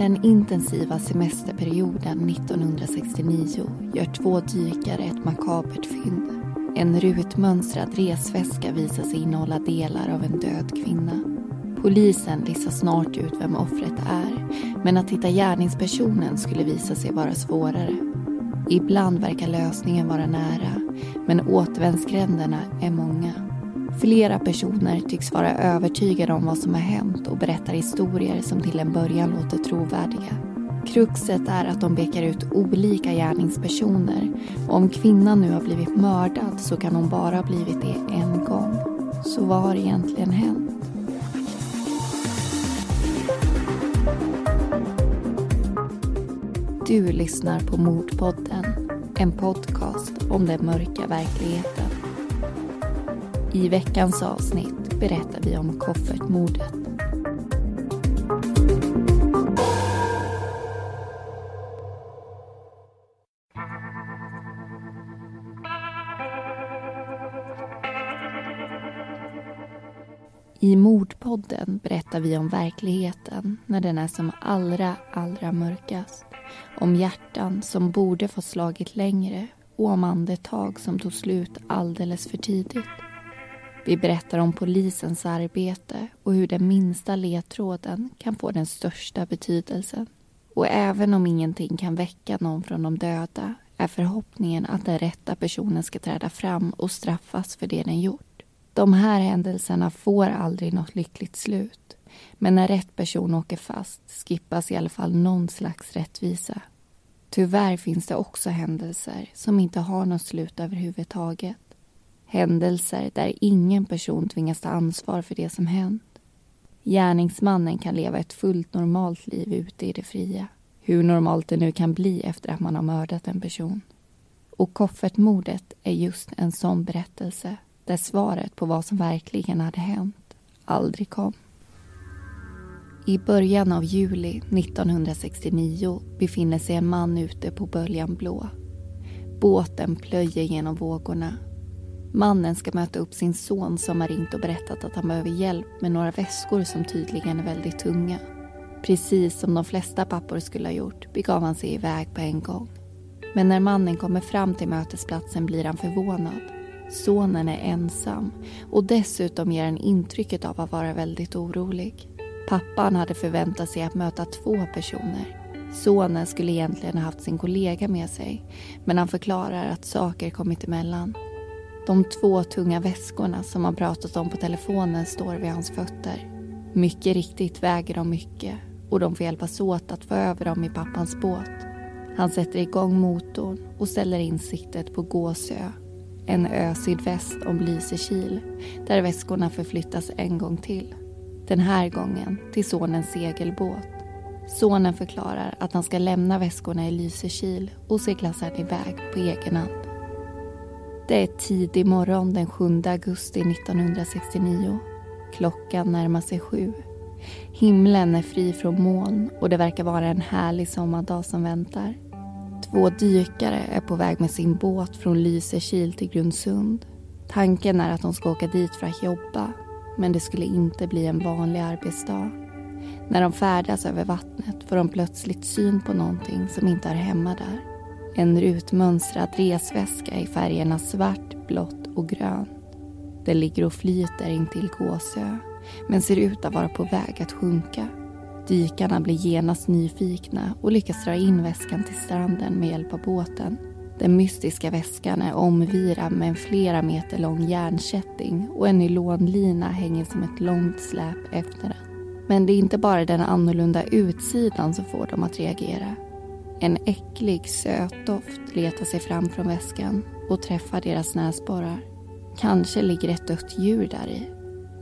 den intensiva semesterperioden 1969 gör två dykare ett makabert fynd. En rutmönstrad resväska visar sig innehålla delar av en död kvinna. Polisen listar snart ut vem offret är men att hitta gärningspersonen skulle visa sig vara svårare. Ibland verkar lösningen vara nära men återvändsgränderna är många. Flera personer tycks vara övertygade om vad som har hänt och berättar historier som till en början låter trovärdiga. Kruxet är att de pekar ut olika gärningspersoner och om kvinnan nu har blivit mördad så kan hon bara ha blivit det en gång. Så vad har egentligen hänt? Du lyssnar på Mordpodden, en podcast om den mörka verkligheten. I veckans avsnitt berättar vi om koffertmordet. I Mordpodden berättar vi om verkligheten när den är som allra, allra mörkast. Om hjärtan som borde få slagit längre och om andetag som tog slut alldeles för tidigt. Vi berättar om polisens arbete och hur den minsta ledtråden kan få den största betydelsen. Och även om ingenting kan väcka någon från de döda är förhoppningen att den rätta personen ska träda fram och straffas för det den gjort. De här händelserna får aldrig något lyckligt slut. Men när rätt person åker fast skippas i alla fall någon slags rättvisa. Tyvärr finns det också händelser som inte har något slut överhuvudtaget. Händelser där ingen person tvingas ta ansvar för det som hänt. Gärningsmannen kan leva ett fullt normalt liv ute i det fria. Hur normalt det nu kan bli efter att man har mördat en person. Och koffertmordet är just en sån berättelse där svaret på vad som verkligen hade hänt aldrig kom. I början av juli 1969 befinner sig en man ute på Böljan Blå. Båten plöjer genom vågorna. Mannen ska möta upp sin son som har ringt och berättat att han behöver hjälp med några väskor som tydligen är väldigt tunga. Precis som de flesta pappor skulle ha gjort begav han sig iväg på en gång. Men när mannen kommer fram till mötesplatsen blir han förvånad. Sonen är ensam och dessutom ger han intrycket av att vara väldigt orolig. Pappan hade förväntat sig att möta två personer. Sonen skulle egentligen ha haft sin kollega med sig men han förklarar att saker kommit emellan. De två tunga väskorna som han pratat om på telefonen står vid hans fötter. Mycket riktigt väger de mycket och de får hjälpas åt att få över dem i pappans båt. Han sätter igång motorn och ställer in siktet på Gåsö. En ö sydväst om Lysekil där väskorna förflyttas en gång till. Den här gången till sonens segelbåt. Sonen förklarar att han ska lämna väskorna i Lysekil och segla sedan iväg på egen hand. Det är tidig morgon den 7 augusti 1969. Klockan närmar sig sju. Himlen är fri från moln och det verkar vara en härlig sommardag som väntar. Två dykare är på väg med sin båt från Lysekil till Grundsund. Tanken är att de ska åka dit för att jobba men det skulle inte bli en vanlig arbetsdag. När de färdas över vattnet får de plötsligt syn på någonting som inte är hemma där. En rutmönstrad resväska i färgerna svart, blått och grönt. Den ligger och flyter intill Gåsö men ser ut att vara på väg att sjunka. Dykarna blir genast nyfikna och lyckas dra in väskan till stranden med hjälp av båten. Den mystiska väskan är omvirad med en flera meter lång järnkätting och en nylonlina hänger som ett långt släp efter den. Men det är inte bara den annorlunda utsidan som får dem att reagera. En äcklig söt doft letar sig fram från väskan och träffar deras näsborrar. Kanske ligger ett dött djur där i.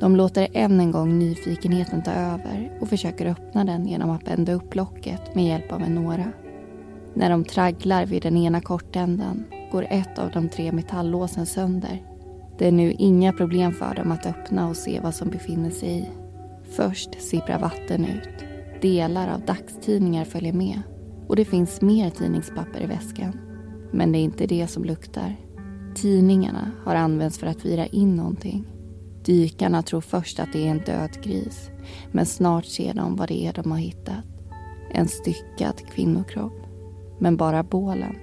De låter än en gång nyfikenheten ta över och försöker öppna den genom att bända upp locket med hjälp av en nåra. När de tragglar vid den ena kortändan går ett av de tre metalllåsen sönder. Det är nu inga problem för dem att öppna och se vad som befinner sig i. Först sipprar vatten ut. Delar av dagstidningar följer med. Och det finns mer tidningspapper i väskan. Men det är inte det som luktar. Tidningarna har använts för att vira in någonting. Dykarna tror först att det är en död gris. Men snart ser de vad det är de har hittat. En styckad kvinnokropp. Men bara bålen.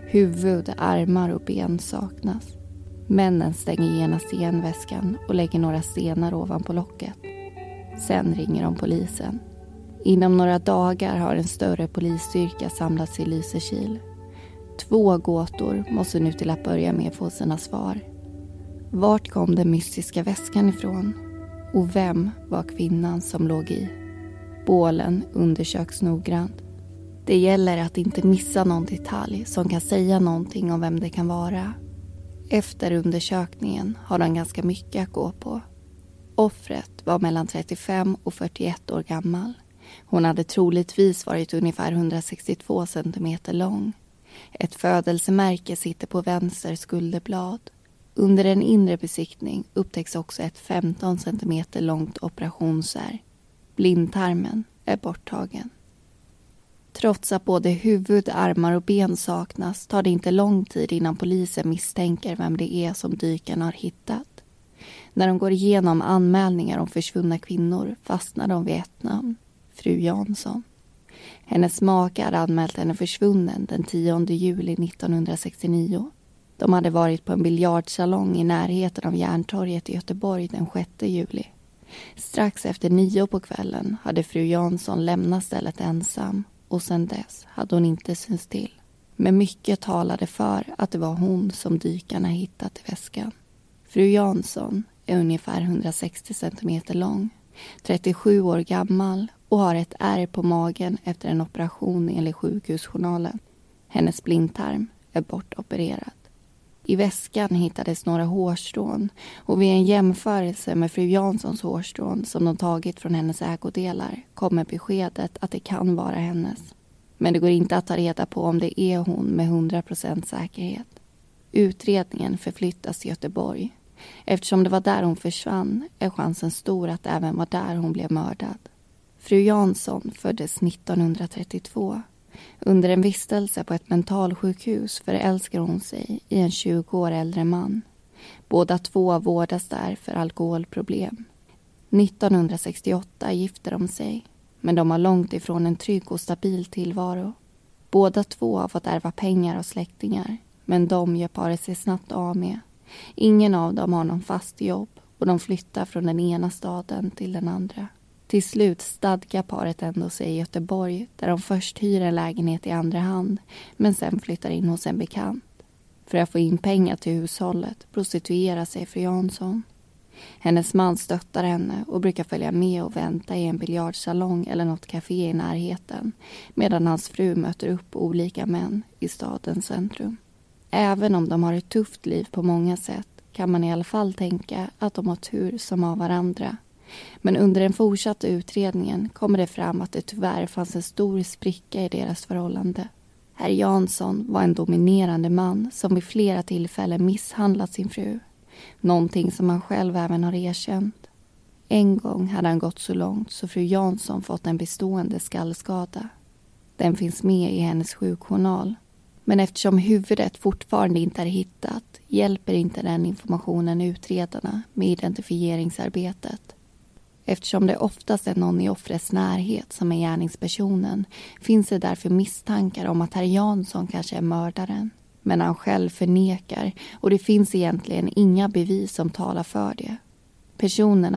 Huvud, armar och ben saknas. Männen stänger genast igen väskan och lägger några stenar ovanpå locket. Sen ringer de polisen. Inom några dagar har en större polisstyrka samlats i Lysekil. Två gåtor måste nu till att börja med få sina svar. Vart kom den mystiska väskan ifrån? Och vem var kvinnan som låg i? Bålen undersöks noggrant. Det gäller att inte missa någon detalj som kan säga någonting om vem det kan vara. Efter undersökningen har de ganska mycket att gå på. Offret var mellan 35 och 41 år gammal. Hon hade troligtvis varit ungefär 162 centimeter lång. Ett födelsemärke sitter på vänster skulderblad. Under en inre besiktning upptäcks också ett 15 centimeter långt operationsärr. Blindtarmen är borttagen. Trots att både huvud, armar och ben saknas tar det inte lång tid innan polisen misstänker vem det är som dykarna har hittat. När de går igenom anmälningar om försvunna kvinnor fastnar de vid ett namn, fru Jansson. Hennes make hade anmält henne försvunnen den 10 juli 1969. De hade varit på en biljardsalong i närheten av Järntorget i Göteborg den 6 juli. Strax efter nio på kvällen hade fru Jansson lämnat stället ensam och sedan dess hade hon inte synts till. Men mycket talade för att det var hon som dykarna hittat i väskan. Fru Jansson är ungefär 160 centimeter lång, 37 år gammal och har ett ärr på magen efter en operation enligt sjukhusjournalen. Hennes blindtarm är bortopererad. I väskan hittades några hårstrån och vid en jämförelse med fru Janssons hårstrån som de tagit från hennes ägodelar kommer beskedet att det kan vara hennes. Men det går inte att ta reda på om det är hon med 100% säkerhet. Utredningen förflyttas till Göteborg. Eftersom det var där hon försvann är chansen stor att det även var där hon blev mördad. Fru Jansson föddes 1932 under en vistelse på ett mentalsjukhus förälskar hon sig i en 20 år äldre man. Båda två vårdas där för alkoholproblem. 1968 gifter de sig, men de har långt ifrån en trygg och stabil tillvaro. Båda två har fått ärva pengar av släktingar, men de gör paret sig snabbt av med. Ingen av dem har någon fast jobb och de flyttar från den ena staden till den andra. Till slut stadgar paret ändå sig i Göteborg där de först hyr en lägenhet i andra hand men sen flyttar in hos en bekant. För att få in pengar till hushållet prostituerar sig fru Jansson. Hennes man stöttar henne och brukar följa med och vänta i en biljardsalong eller något café i närheten medan hans fru möter upp olika män i stadens centrum. Även om de har ett tufft liv på många sätt kan man i alla fall tänka att de har tur som har varandra men under den fortsatta utredningen kommer det fram att det tyvärr fanns en stor spricka i deras förhållande. Herr Jansson var en dominerande man som vid flera tillfällen misshandlat sin fru. Någonting som han själv även har erkänt. En gång hade han gått så långt så fru Jansson fått en bestående skallskada. Den finns med i hennes sjukjournal. Men eftersom huvudet fortfarande inte är hittat hjälper inte den informationen utredarna med identifieringsarbetet. Eftersom det oftast är någon i offrets närhet som är gärningspersonen finns det därför misstankar om att herr Jansson kanske är mördaren. Men han själv förnekar och det finns egentligen inga bevis som talar för det. Personerna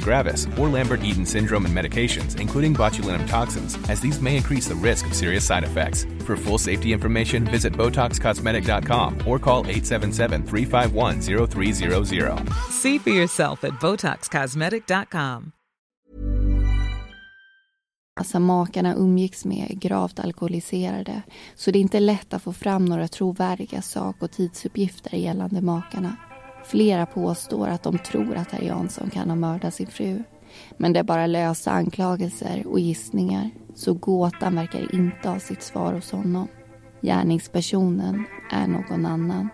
gravis, or Lambert-Eaton syndrome and medications, including botulinum toxins, as these may increase the risk of serious side effects. For full safety information, visit BotoxCosmetic.com or call 877-351-0300. See for yourself at BotoxCosmetic.com. Alltså makarna umgicks med gravt alkoholiserade så det är inte lätt att få fram några trovärdiga sak och tidsuppgifter gällande makarna. Flera påstår att de tror att herr Jansson kan ha mördat sin fru. Men det är bara lösa anklagelser och gissningar så gåtan verkar inte ha sitt svar hos honom. Gärningspersonen är någon annan.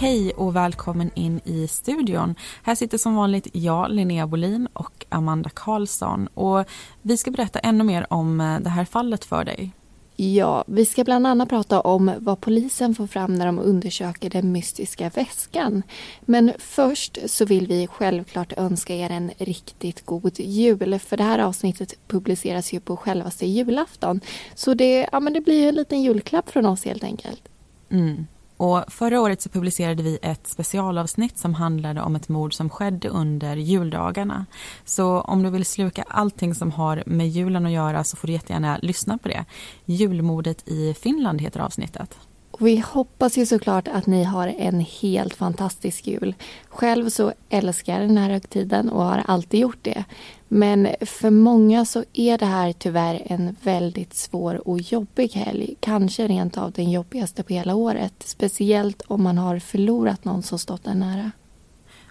Hej och välkommen in i studion. Här sitter som vanligt jag, Linnea Bolin och Amanda Karlsson. Och vi ska berätta ännu mer om eh, det här fallet för dig. Ja, vi ska bland annat prata om vad polisen får fram när de undersöker den mystiska väskan. Men först så vill vi självklart önska er en riktigt god jul. För det här avsnittet publiceras ju på självaste julafton. Så det, ja, men det blir en liten julklapp från oss helt enkelt. Mm. Och förra året så publicerade vi ett specialavsnitt som handlade om ett mord som skedde under juldagarna. Så om du vill sluka allting som har med julen att göra så får du jättegärna lyssna på det. Julmordet i Finland heter avsnittet. Och vi hoppas ju såklart att ni har en helt fantastisk jul. Själv så älskar jag den här högtiden och har alltid gjort det. Men för många så är det här tyvärr en väldigt svår och jobbig helg. Kanske rent av den jobbigaste på hela året. Speciellt om man har förlorat någon som stått en nära.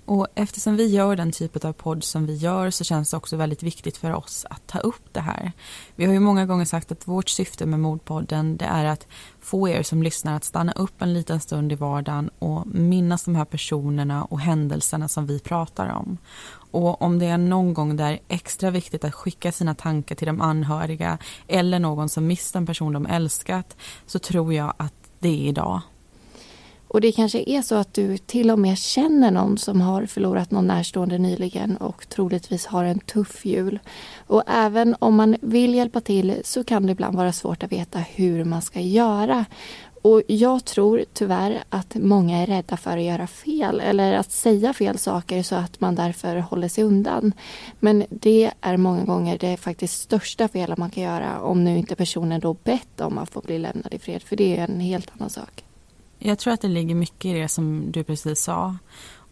Och eftersom vi gör den typen av podd som vi gör så känns det också väldigt viktigt för oss att ta upp det här. Vi har ju många gånger sagt att vårt syfte med Mordpodden det är att få er som lyssnar att stanna upp en liten stund i vardagen och minnas de här personerna och händelserna som vi pratar om. Och om det är någon gång där det är extra viktigt att skicka sina tankar till de anhöriga eller någon som mist en person de älskat så tror jag att det är idag. Och det kanske är så att du till och med känner någon som har förlorat någon närstående nyligen och troligtvis har en tuff jul. Och även om man vill hjälpa till så kan det ibland vara svårt att veta hur man ska göra. Och jag tror tyvärr att många är rädda för att göra fel eller att säga fel saker så att man därför håller sig undan. Men det är många gånger det faktiskt största felet man kan göra om nu inte personen då bett om att få bli lämnad i fred, för det är en helt annan sak. Jag tror att det ligger mycket i det som du precis sa.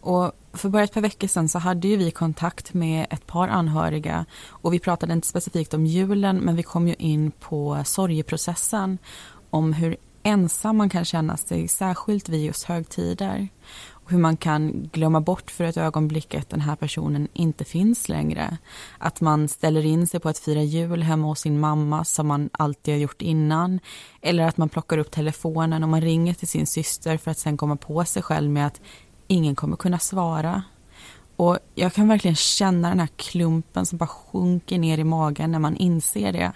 Och för bara ett par veckor sedan så hade ju vi kontakt med ett par anhöriga och vi pratade inte specifikt om julen men vi kom ju in på sorgeprocessen om hur ensam man kan känna sig, särskilt vid just högtider. Hur man kan glömma bort för ett ögonblick att den här personen inte finns längre. Att man ställer in sig på att fira jul hemma hos sin mamma som man alltid har gjort innan. Eller att man plockar upp telefonen och man ringer till sin syster för att sen komma på sig själv med att ingen kommer kunna svara. Och jag kan verkligen känna den här klumpen som bara sjunker ner i magen när man inser det.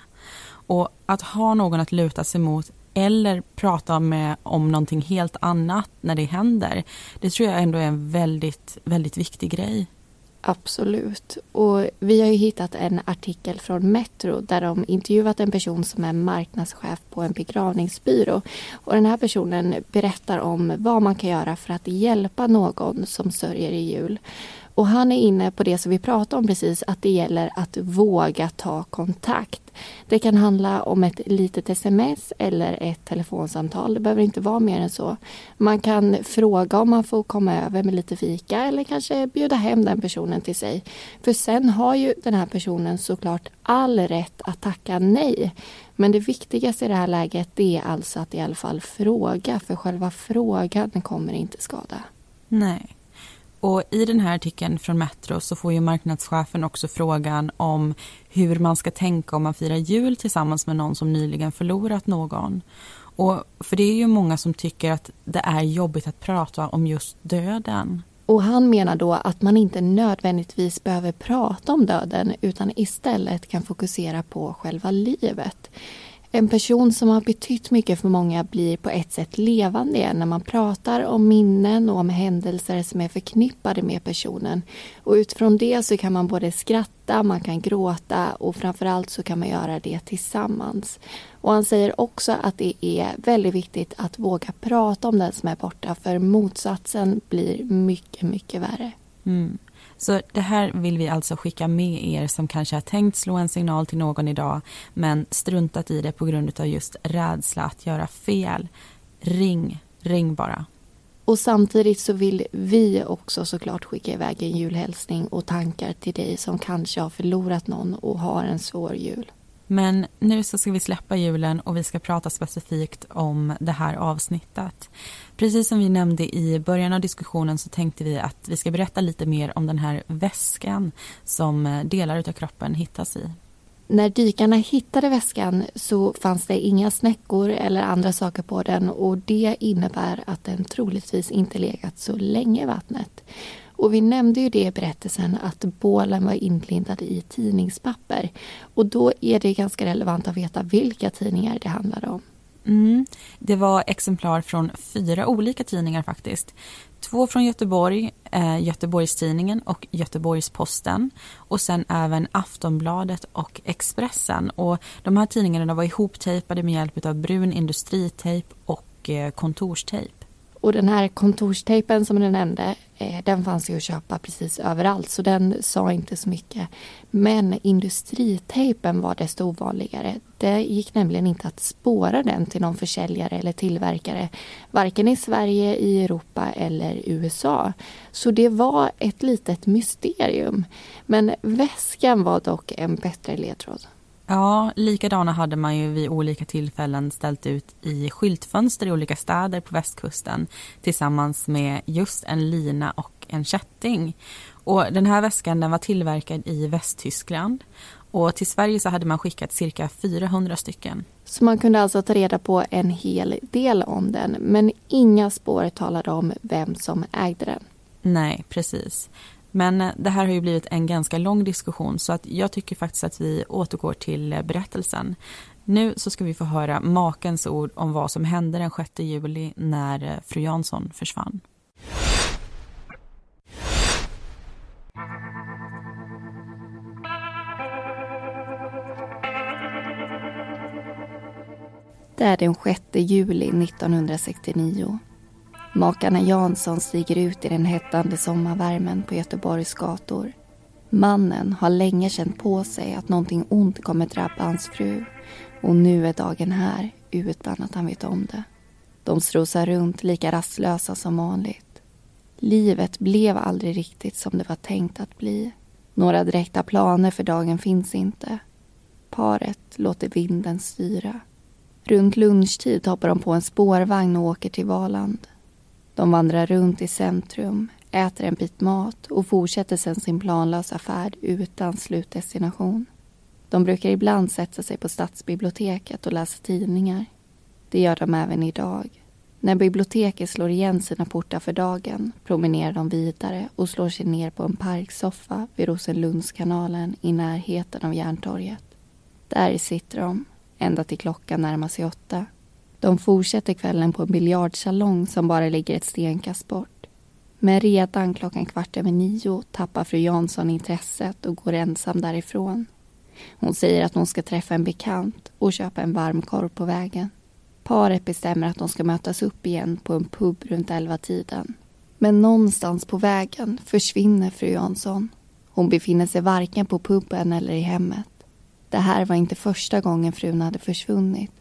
Och att ha någon att luta sig mot eller prata med om någonting helt annat när det händer. Det tror jag ändå är en väldigt, väldigt viktig grej. Absolut. Och vi har ju hittat en artikel från Metro där de intervjuat en person som är marknadschef på en begravningsbyrå. Och den här personen berättar om vad man kan göra för att hjälpa någon som sörjer i jul. Och han är inne på det som vi pratade om precis, att det gäller att våga ta kontakt. Det kan handla om ett litet sms eller ett telefonsamtal. Det behöver inte vara mer än så. Man kan fråga om man får komma över med lite fika eller kanske bjuda hem den personen till sig. För sen har ju den här personen såklart all rätt att tacka nej. Men det viktigaste i det här läget det är alltså att i alla fall fråga, för själva frågan kommer inte skada. Nej. Och I den här artikeln från Metro så får ju marknadschefen också frågan om hur man ska tänka om man firar jul tillsammans med någon som nyligen förlorat någon. Och för det är ju många som tycker att det är jobbigt att prata om just döden. Och han menar då att man inte nödvändigtvis behöver prata om döden utan istället kan fokusera på själva livet. En person som har betytt mycket för många blir på ett sätt levande igen när man pratar om minnen och om händelser som är förknippade med personen. Och utifrån det så kan man både skratta, man kan gråta och framförallt så kan man göra det tillsammans. Och han säger också att det är väldigt viktigt att våga prata om den som är borta för motsatsen blir mycket, mycket värre. Mm. Så det här vill vi alltså skicka med er som kanske har tänkt slå en signal till någon idag men struntat i det på grund av just rädsla att göra fel. Ring, ring bara. Och samtidigt så vill vi också såklart skicka iväg en julhälsning och tankar till dig som kanske har förlorat någon och har en svår jul. Men nu så ska vi släppa julen och vi ska prata specifikt om det här avsnittet. Precis som vi nämnde i början av diskussionen så tänkte vi att vi ska berätta lite mer om den här väskan som eh, delar av kroppen hittas i. När dykarna hittade väskan så fanns det inga snäckor eller andra saker på den och det innebär att den troligtvis inte legat så länge i vattnet. Och vi nämnde ju det i berättelsen att bålen var inlindad i tidningspapper. Och då är det ganska relevant att veta vilka tidningar det handlade om. Mm. Det var exemplar från fyra olika tidningar faktiskt. Två från Göteborg, eh, Göteborgstidningen och Göteborgsposten. och sen även Aftonbladet och Expressen. Och de här tidningarna var ihoptejpade med hjälp av brun industritejp och eh, kontorstejp. Och den här kontorstejpen som du nämnde, eh, den fanns ju att köpa precis överallt så den sa inte så mycket. Men industritejpen var desto ovanligare. Det gick nämligen inte att spåra den till någon försäljare eller tillverkare. Varken i Sverige, i Europa eller USA. Så det var ett litet mysterium. Men väskan var dock en bättre ledtråd. Ja, likadana hade man ju vid olika tillfällen ställt ut i skyltfönster i olika städer på västkusten tillsammans med just en lina och en kätting. Och den här väskan den var tillverkad i Västtyskland och till Sverige så hade man skickat cirka 400 stycken. Så man kunde alltså ta reda på en hel del om den men inga spår talade om vem som ägde den. Nej, precis. Men eh, det här har ju blivit en ganska lång diskussion så att jag tycker faktiskt att vi återgår till eh, berättelsen. Nu så ska vi få höra makens ord om vad som hände den 6 juli när eh, fru Jansson försvann. Det är den 6 juli 1969. Makarna Jansson stiger ut i den hettande sommarvärmen på Göteborgs gator. Mannen har länge känt på sig att någonting ont kommer drabba hans fru och nu är dagen här utan att han vet om det. De strosar runt lika rastlösa som vanligt. Livet blev aldrig riktigt som det var tänkt att bli. Några direkta planer för dagen finns inte. Paret låter vinden styra. Runt lunchtid hoppar de på en spårvagn och åker till Valand. De vandrar runt i centrum, äter en bit mat och fortsätter sedan sin planlösa färd utan slutdestination. De brukar ibland sätta sig på stadsbiblioteket och läsa tidningar. Det gör de även idag. När biblioteket slår igen sina portar för dagen promenerar de vidare och slår sig ner på en parksoffa vid Rosenlundskanalen i närheten av Järntorget. Där sitter de, ända till klockan närmar sig åtta. De fortsätter kvällen på en biljardsalong som bara ligger ett stenkast bort. Men redan klockan kvart över nio tappar fru Jansson intresset och går ensam därifrån. Hon säger att hon ska träffa en bekant och köpa en varmkorv på vägen. Paret bestämmer att de ska mötas upp igen på en pub runt elva tiden. Men någonstans på vägen försvinner fru Jansson. Hon befinner sig varken på puben eller i hemmet. Det här var inte första gången frun hade försvunnit.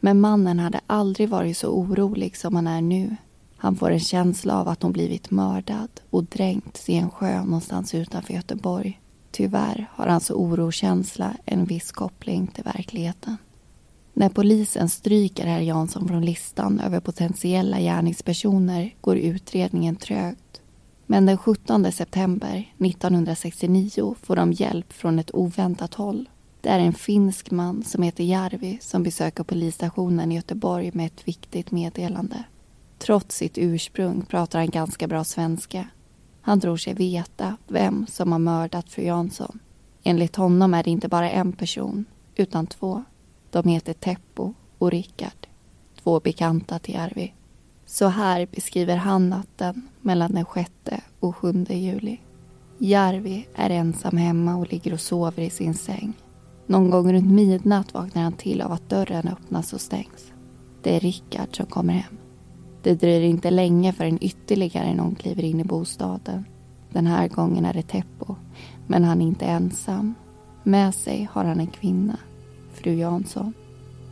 Men mannen hade aldrig varit så orolig som han är nu. Han får en känsla av att hon blivit mördad och dränkts i en sjö någonstans utanför Göteborg. Tyvärr har hans orokänsla en viss koppling till verkligheten. När polisen stryker herr Jansson från listan över potentiella gärningspersoner går utredningen trögt. Men den 17 september 1969 får de hjälp från ett oväntat håll. Det är en finsk man som heter Jarvi som besöker polisstationen i Göteborg med ett viktigt meddelande. Trots sitt ursprung pratar han ganska bra svenska. Han tror sig veta vem som har mördat fru Jansson. Enligt honom är det inte bara en person, utan två. De heter Teppo och Rickard. Två bekanta till Jarvi. Så här beskriver han natten mellan den 6 och 7 juli. Jarvi är ensam hemma och ligger och sover i sin säng. Någon gång runt midnatt vaknar han till av att dörren öppnas och stängs. Det är Rickard som kommer hem. Det dröjer inte länge förrän ytterligare någon kliver in i bostaden. Den här gången är det Teppo, men han är inte ensam. Med sig har han en kvinna, fru Jansson.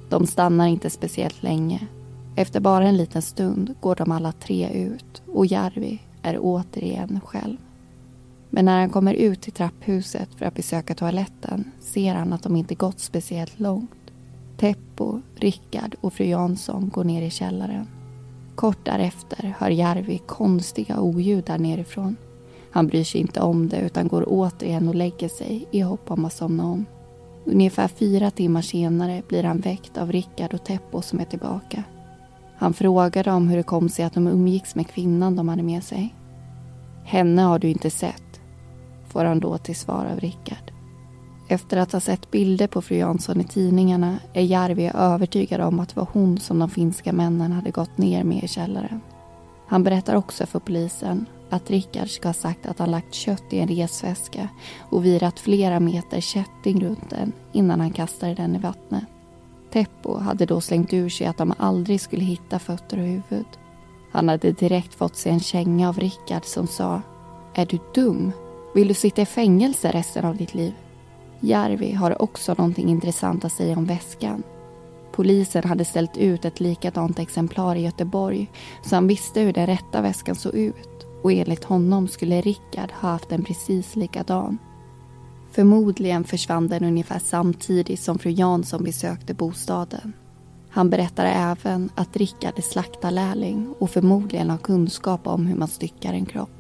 De stannar inte speciellt länge. Efter bara en liten stund går de alla tre ut och Järvi är återigen själv. Men när han kommer ut till trapphuset för att besöka toaletten ser han att de inte gått speciellt långt. Teppo, Rickard och fru Jansson går ner i källaren. Kort därefter hör Järvi konstiga oljud där nerifrån. Han bryr sig inte om det utan går återigen och lägger sig i hopp om att somna om. Ungefär fyra timmar senare blir han väckt av Rickard och Teppo som är tillbaka. Han frågar dem hur det kom sig att de umgicks med kvinnan de hade med sig. Henne har du inte sett, får han då till svar av Rickard. Efter att ha sett bilder på fru Jansson i tidningarna är Järvi övertygad om att det var hon som de finska männen hade gått ner med i källaren. Han berättar också för polisen att Rickard ska ha sagt att han lagt kött i en resväska och virat flera meter kätting runt den innan han kastade den i vattnet. Teppo hade då slängt ur sig att de aldrig skulle hitta fötter och huvud. Han hade direkt fått sig en känga av Rickard som sa Är du dum? Vill du sitta i fängelse resten av ditt liv? Järvi har också någonting intressant att säga om väskan. Polisen hade ställt ut ett likadant exemplar i Göteborg så han visste hur den rätta väskan såg ut och enligt honom skulle Rickard ha haft en precis likadan. Förmodligen försvann den ungefär samtidigt som fru Jansson besökte bostaden. Han berättar även att Rickard är slaktarlärling och förmodligen har kunskap om hur man styckar en kropp.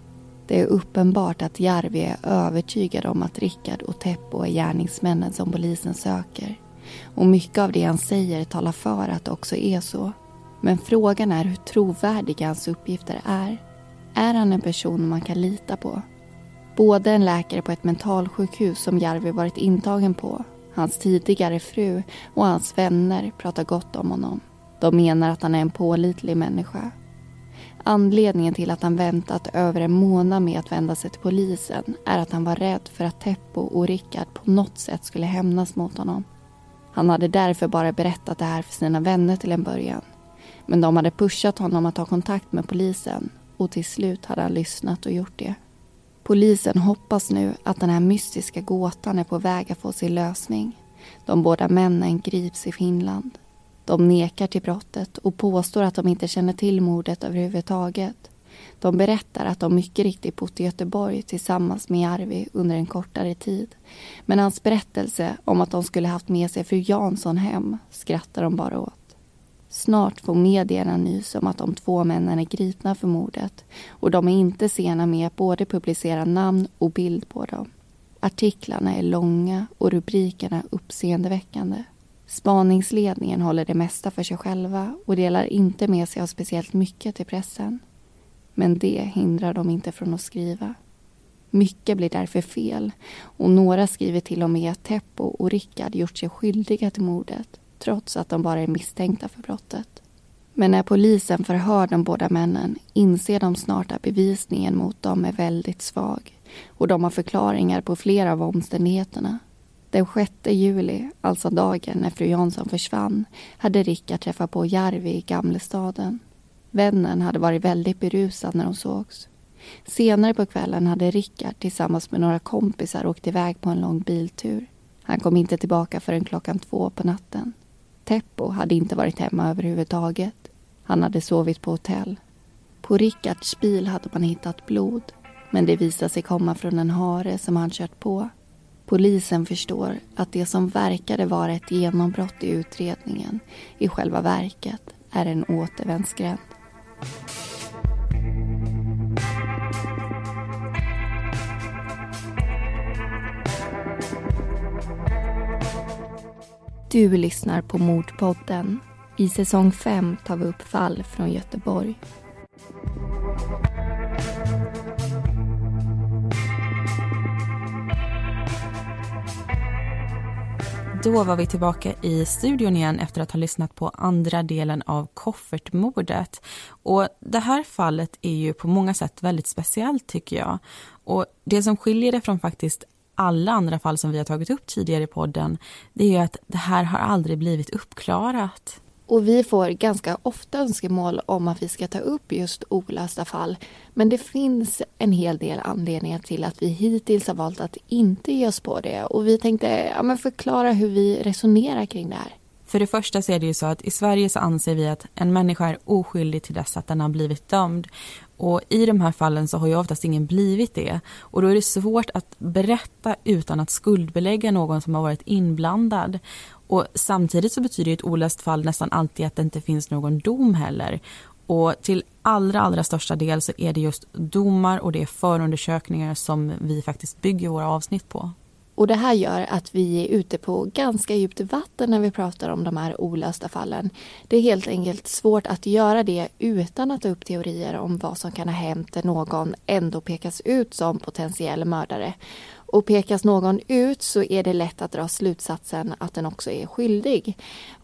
Det är uppenbart att Järvi är övertygad om att Rickard och Teppo är gärningsmännen som polisen söker. Och mycket av det han säger talar för att det också är så. Men frågan är hur trovärdiga hans uppgifter är. Är han en person man kan lita på? Både en läkare på ett mentalsjukhus som Järvi varit intagen på, hans tidigare fru och hans vänner pratar gott om honom. De menar att han är en pålitlig människa Anledningen till att han väntat över en månad med att vända sig till polisen är att han var rädd för att Teppo och Rickard på något sätt skulle hämnas mot honom. Han hade därför bara berättat det här för sina vänner till en början. Men de hade pushat honom att ta kontakt med polisen och till slut hade han lyssnat och gjort det. Polisen hoppas nu att den här mystiska gåtan är på väg att få sin lösning. De båda männen grips i Finland. De nekar till brottet och påstår att de inte känner till mordet överhuvudtaget. De berättar att de mycket riktigt bott i Göteborg tillsammans med Arvi under en kortare tid. Men hans berättelse om att de skulle haft med sig fru Jansson hem skrattar de bara åt. Snart får medierna nys om att de två männen är gripna för mordet och de är inte sena med att både publicera namn och bild på dem. Artiklarna är långa och rubrikerna uppseendeväckande. Spaningsledningen håller det mesta för sig själva och delar inte med sig av speciellt mycket till pressen. Men det hindrar dem inte från att skriva. Mycket blir därför fel och några skriver till och med att Teppo och Rickard gjort sig skyldiga till mordet trots att de bara är misstänkta för brottet. Men när polisen förhör de båda männen inser de snart att bevisningen mot dem är väldigt svag och de har förklaringar på flera av omständigheterna den 6 juli, alltså dagen när fru Jansson försvann, hade Rickard träffat på Järvi i Gamlestaden. Vännen hade varit väldigt berusad när de sågs. Senare på kvällen hade Rickard tillsammans med några kompisar åkt iväg på en lång biltur. Han kom inte tillbaka förrän klockan två på natten. Teppo hade inte varit hemma överhuvudtaget. Han hade sovit på hotell. På Rickards bil hade man hittat blod men det visade sig komma från en hare som han kört på. Polisen förstår att det som verkade vara ett genombrott i utredningen i själva verket är en återvändsgränd. Du lyssnar på Mordpodden. I säsong 5 tar vi upp fall från Göteborg. Då var vi tillbaka i studion igen efter att ha lyssnat på andra delen av koffertmordet. Och det här fallet är ju på många sätt väldigt speciellt tycker jag. Och det som skiljer det från faktiskt alla andra fall som vi har tagit upp tidigare i podden, det är ju att det här har aldrig blivit uppklarat. Och vi får ganska ofta önskemål om att vi ska ta upp just olösta fall. Men det finns en hel del anledningar till att vi hittills har valt att inte ge oss på det. Och vi tänkte ja, men förklara hur vi resonerar kring det här. För det första så är det ju så att i Sverige så anser vi att en människa är oskyldig till dess att den har blivit dömd. Och i de här fallen så har ju oftast ingen blivit det. Och då är det svårt att berätta utan att skuldbelägga någon som har varit inblandad. Och samtidigt så betyder ett olöst fall nästan alltid att det inte finns någon dom heller. Och till allra, allra största del så är det just domar och det är förundersökningar som vi faktiskt bygger våra avsnitt på. Och det här gör att vi är ute på ganska djupt vatten när vi pratar om de här olösta fallen. Det är helt enkelt svårt att göra det utan att ta upp teorier om vad som kan ha hänt när någon ändå pekas ut som potentiell mördare. Och pekas någon ut så är det lätt att dra slutsatsen att den också är skyldig.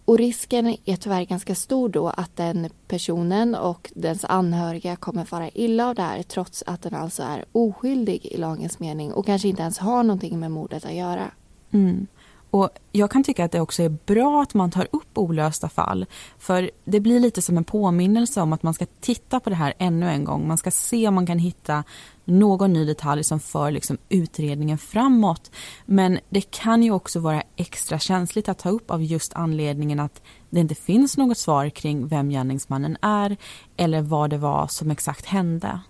Och risken är tyvärr ganska stor då att den personen och dens anhöriga kommer fara illa av det här trots att den alltså är oskyldig i lagens mening och kanske inte ens har någonting med mordet att göra. Mm. Och Jag kan tycka att det också är bra att man tar upp olösta fall. För det blir lite som en påminnelse om att man ska titta på det här ännu en gång. Man ska se om man kan hitta någon ny detalj som för liksom utredningen framåt. Men det kan ju också vara extra känsligt att ta upp av just anledningen att det inte finns något svar kring vem gärningsmannen är eller vad det var som exakt hände.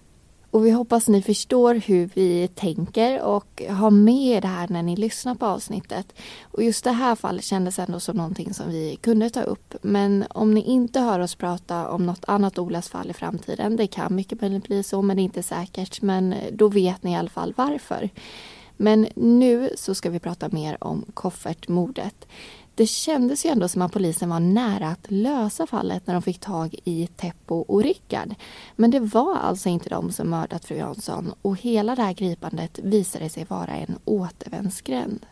Och vi hoppas ni förstår hur vi tänker och har med det här när ni lyssnar på avsnittet. Och just det här fallet kändes ändå som någonting som vi kunde ta upp. Men om ni inte hör oss prata om något annat Olas fall i framtiden, det kan mycket väl bli så men det är inte säkert. Men då vet ni i alla fall varför. Men nu så ska vi prata mer om koffertmordet. Det kändes ju ändå som att polisen var nära att lösa fallet när de fick tag i Teppo och Rickard. Men det var alltså inte de som mördat fru Jansson och hela det här gripandet visade sig vara en återvändsgränd.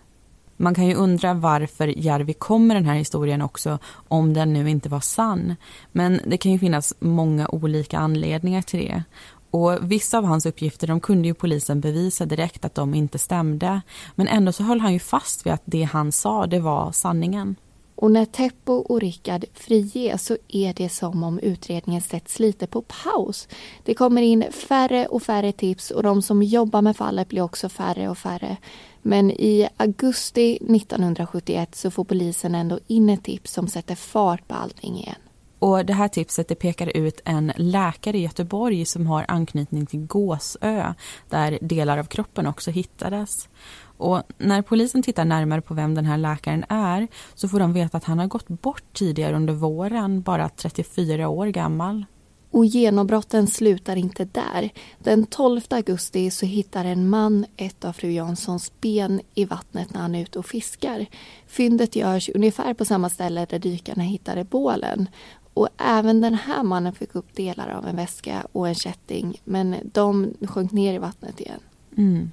Man kan ju undra varför Järvi kom med den här historien också om den nu inte var sann. Men det kan ju finnas många olika anledningar till det. Och vissa av hans uppgifter de kunde ju polisen bevisa direkt att de inte stämde. Men ändå så höll han ju fast vid att det han sa det var sanningen. Och när Teppo och Rickard friges så är det som om utredningen sätts lite på paus. Det kommer in färre och färre tips och de som jobbar med fallet blir också färre och färre. Men i augusti 1971 så får polisen ändå in ett tips som sätter fart på allting igen. Och Det här tipset det pekar ut en läkare i Göteborg som har anknytning till Gåsö där delar av kroppen också hittades. Och när polisen tittar närmare på vem den här läkaren är så får de veta att han har gått bort tidigare under våren, bara 34 år gammal. Och genombrotten slutar inte där. Den 12 augusti så hittar en man ett av fru Janssons ben i vattnet när han är ute och fiskar. Fyndet görs ungefär på samma ställe där dykarna hittade bålen. Och även den här mannen fick upp delar av en väska och en kätting men de sjönk ner i vattnet igen. Mm.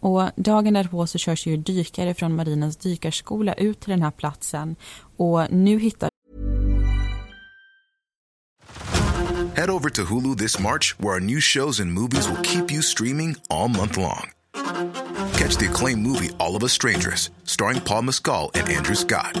Och dagen därpå så körs ju dykare från marinens dykarskola ut till den här platsen och nu hittar Head over to Hulu this March where our new shows and movies will keep you streaming all month long. Catch the acclaimed movie All of us strangers starring Paul Mescal and Andrew Scott.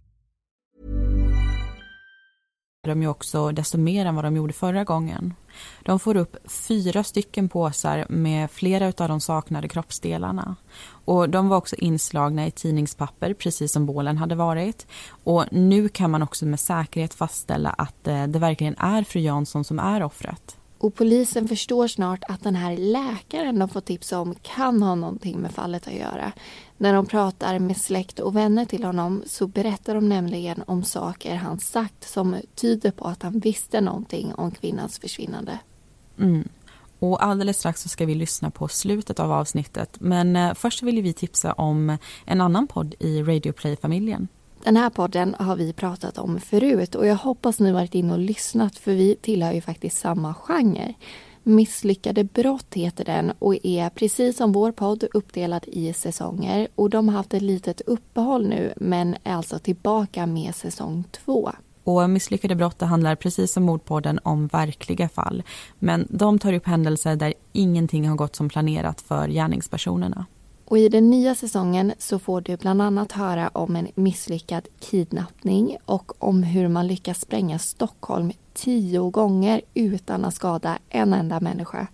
De ju också desto mer än vad de gjorde förra gången. De får upp fyra stycken påsar med flera av de saknade kroppsdelarna. Och De var också inslagna i tidningspapper, precis som bålen hade varit. Och Nu kan man också med säkerhet fastställa att eh, det verkligen är fru Jansson som är offret. Och polisen förstår snart att den här läkaren de får tips om kan ha någonting med fallet att göra. När de pratar med släkt och vänner till honom så berättar de nämligen om saker han sagt som tyder på att han visste någonting om kvinnans försvinnande. Mm. Och alldeles strax så ska vi lyssna på slutet av avsnittet. Men eh, först vill vi tipsa om en annan podd i Radio Play-familjen. Den här podden har vi pratat om förut och jag hoppas ni varit inne och lyssnat för vi tillhör ju faktiskt samma genre. Misslyckade brott heter den och är precis som vår podd uppdelad i säsonger. Och de har haft ett litet uppehåll nu men är alltså tillbaka med säsong två. Och Misslyckade brott handlar precis som mordpodden om verkliga fall. Men de tar upp händelser där ingenting har gått som planerat för gärningspersonerna. Och I den nya säsongen så får du bland annat höra om en misslyckad kidnappning och om hur man lyckas spränga Stockholm tio gånger utan att skada en enda människa.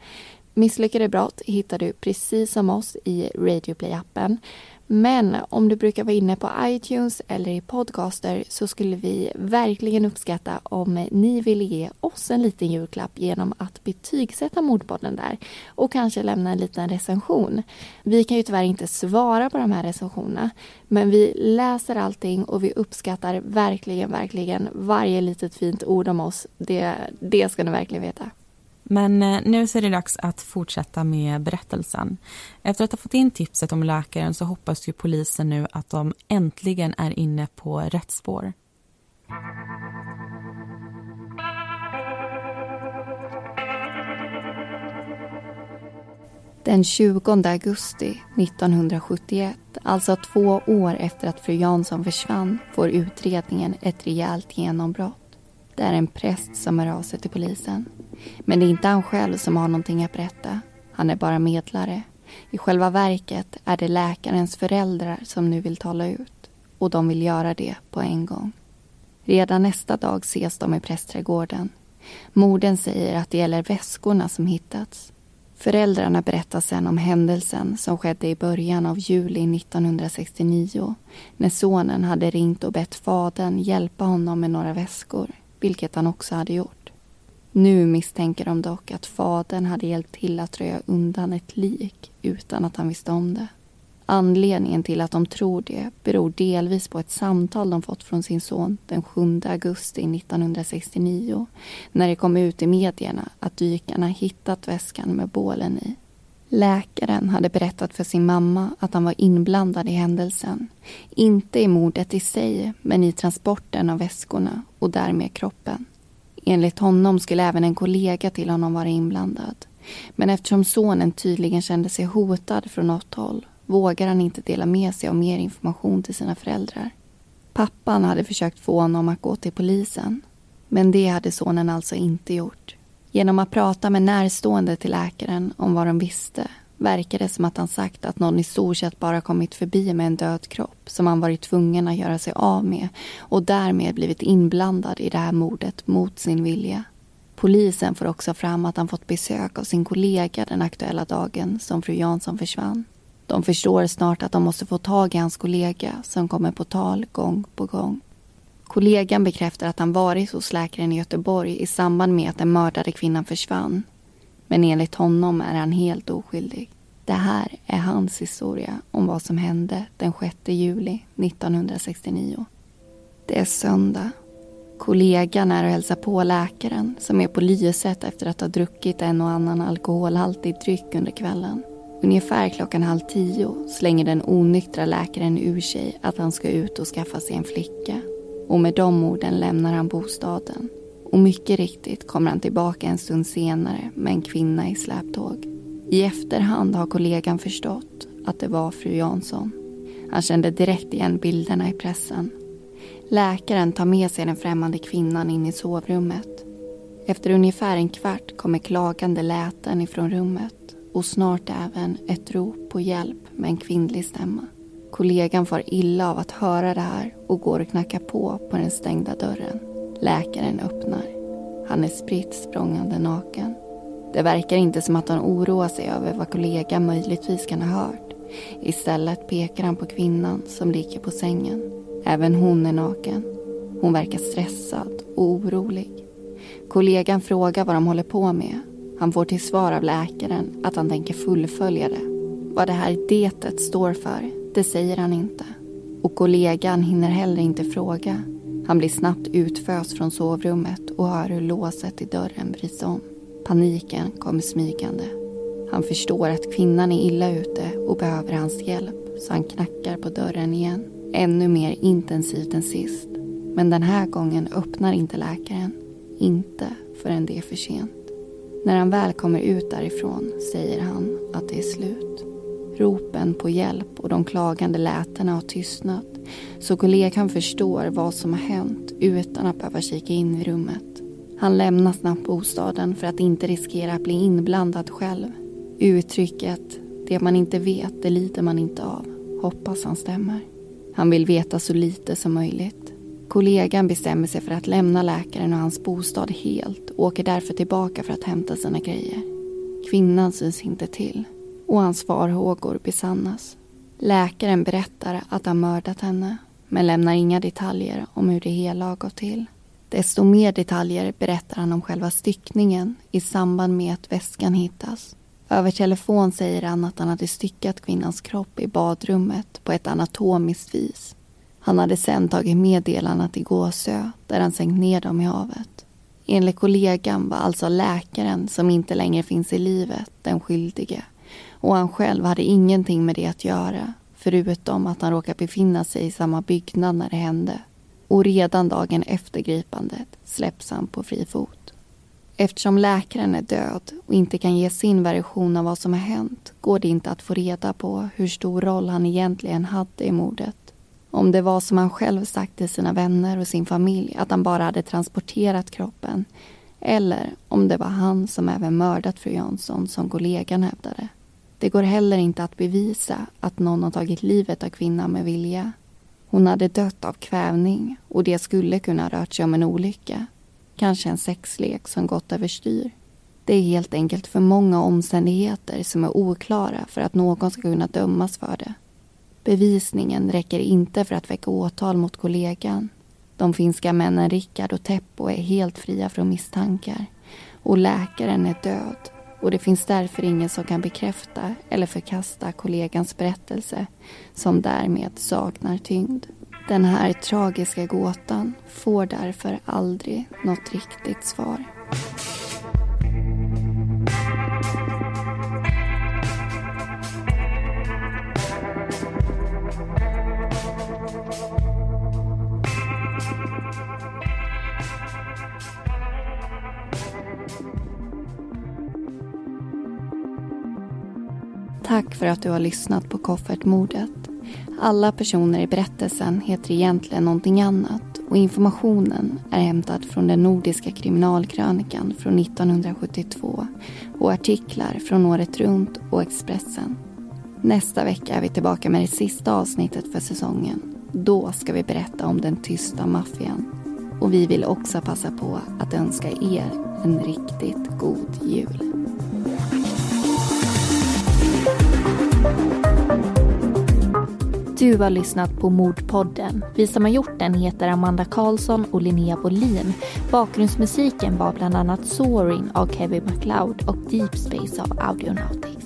Misslyckade brott hittar du precis som oss i Radioplay-appen. Men om du brukar vara inne på iTunes eller i Podcaster så skulle vi verkligen uppskatta om ni ville ge oss en liten julklapp genom att betygsätta Mordpodden där och kanske lämna en liten recension. Vi kan ju tyvärr inte svara på de här recensionerna men vi läser allting och vi uppskattar verkligen, verkligen varje litet fint ord om oss. Det, det ska ni verkligen veta. Men eh, nu så är det dags att fortsätta med berättelsen. Efter att ha fått in tipset om läkaren så hoppas ju polisen nu att de äntligen är inne på rätt spår. Den 20 augusti 1971, alltså två år efter att fru Jansson försvann, får utredningen ett rejält genombrott. Det är en präst som hör av sig till polisen. Men det är inte han själv som har någonting att berätta. Han är bara medlare. I själva verket är det läkarens föräldrar som nu vill tala ut. Och de vill göra det på en gång. Redan nästa dag ses de i prästträdgården. Morden säger att det gäller väskorna som hittats. Föräldrarna berättar sen om händelsen som skedde i början av juli 1969 när sonen hade ringt och bett fadern hjälpa honom med några väskor vilket han också hade gjort. Nu misstänker de dock att fadern hade hjälpt till att röja undan ett lik utan att han visste om det. Anledningen till att de tror det beror delvis på ett samtal de fått från sin son den 7 augusti 1969 när det kom ut i medierna att dykarna hittat väskan med bålen i. Läkaren hade berättat för sin mamma att han var inblandad i händelsen. Inte i mordet i sig, men i transporten av väskorna och därmed kroppen. Enligt honom skulle även en kollega till honom vara inblandad. Men eftersom sonen tydligen kände sig hotad från något håll vågar han inte dela med sig av mer information till sina föräldrar. Pappan hade försökt få honom att gå till polisen. Men det hade sonen alltså inte gjort. Genom att prata med närstående till läkaren om vad de visste verkar det som att han sagt att någon i stort sett bara kommit förbi med en död kropp som han varit tvungen att göra sig av med och därmed blivit inblandad i det här mordet mot sin vilja. Polisen får också fram att han fått besök av sin kollega den aktuella dagen som fru Jansson försvann. De förstår snart att de måste få tag i hans kollega som kommer på tal gång på gång. Kollegan bekräftar att han varit hos läkaren i Göteborg i samband med att den mördade kvinnan försvann. Men enligt honom är han helt oskyldig. Det här är hans historia om vad som hände den 6 juli 1969. Det är söndag. Kollegan är och hälsar på läkaren som är på lyset efter att ha druckit en och annan alkoholhaltig dryck under kvällen. Ungefär klockan halv tio slänger den onyktra läkaren ur sig att han ska ut och skaffa sig en flicka och med de orden lämnar han bostaden. Och mycket riktigt kommer han tillbaka en stund senare med en kvinna i släptåg. I efterhand har kollegan förstått att det var fru Jansson. Han kände direkt igen bilderna i pressen. Läkaren tar med sig den främmande kvinnan in i sovrummet. Efter ungefär en kvart kommer klagande läten ifrån rummet och snart även ett rop på hjälp med en kvinnlig stämma. Kollegan far illa av att höra det här och går och knackar på på den stängda dörren. Läkaren öppnar. Han är spritt språngande naken. Det verkar inte som att han oroar sig över vad kollegan möjligtvis kan ha hört. Istället pekar han på kvinnan som ligger på sängen. Även hon är naken. Hon verkar stressad och orolig. Kollegan frågar vad de håller på med. Han får till svar av läkaren att han tänker fullfölja det. Vad det här detet står för det säger han inte. Och kollegan hinner heller inte fråga. Han blir snabbt utföst från sovrummet och hör hur låset i dörren vrids om. Paniken kommer smygande. Han förstår att kvinnan är illa ute och behöver hans hjälp så han knackar på dörren igen. Ännu mer intensivt än sist. Men den här gången öppnar inte läkaren. Inte förrän det är för sent. När han väl kommer ut därifrån säger han att det är slut. Ropen på hjälp och de klagande lätena har tystnat så kollegan förstår vad som har hänt utan att behöva kika in i rummet. Han lämnar snabbt bostaden för att inte riskera att bli inblandad själv. Uttrycket “det man inte vet, det lider man inte av” hoppas han stämmer. Han vill veta så lite som möjligt. Kollegan bestämmer sig för att lämna läkaren och hans bostad helt och åker därför tillbaka för att hämta sina grejer. Kvinnan syns inte till och hans farhågor besannas. Läkaren berättar att han mördat henne men lämnar inga detaljer om hur det hela har gått till. Desto mer detaljer berättar han om själva styckningen i samband med att väskan hittas. Över telefon säger han att han hade styckat kvinnans kropp i badrummet på ett anatomiskt vis. Han hade sen tagit med delarna till Gåsö där han sänkt ner dem i havet. Enligt kollegan var alltså läkaren som inte längre finns i livet den skyldige och han själv hade ingenting med det att göra förutom att han råkade befinna sig i samma byggnad när det hände. Och redan dagen efter gripandet släpps han på fri fot. Eftersom läkaren är död och inte kan ge sin version av vad som har hänt går det inte att få reda på hur stor roll han egentligen hade i mordet. Om det var som han själv sagt till sina vänner och sin familj att han bara hade transporterat kroppen eller om det var han som även mördat fru Jansson som kollegan hävdade. Det går heller inte att bevisa att någon har tagit livet av kvinnan med vilja. Hon hade dött av kvävning och det skulle kunna ha rört sig om en olycka. Kanske en sexlek som gått överstyr. Det är helt enkelt för många omständigheter som är oklara för att någon ska kunna dömas för det. Bevisningen räcker inte för att väcka åtal mot kollegan. De finska männen Rickard och Teppo är helt fria från misstankar. Och läkaren är död och det finns därför ingen som kan bekräfta eller förkasta kollegans berättelse som därmed saknar tyngd. Den här tragiska gåtan får därför aldrig något riktigt svar. För att du har lyssnat på Koffertmordet. Alla personer i berättelsen heter egentligen någonting annat och informationen är hämtad från den nordiska kriminalkrönikan från 1972 och artiklar från Året Runt och Expressen. Nästa vecka är vi tillbaka med det sista avsnittet för säsongen. Då ska vi berätta om den tysta maffian. Och vi vill också passa på att önska er en riktigt god jul. Du har lyssnat på Mordpodden. Vi som har gjort den heter Amanda Karlsson och Linnea Bolin. Bakgrundsmusiken var bland annat Soaring av Kevin MacLeod och Deep Space av Audionautic.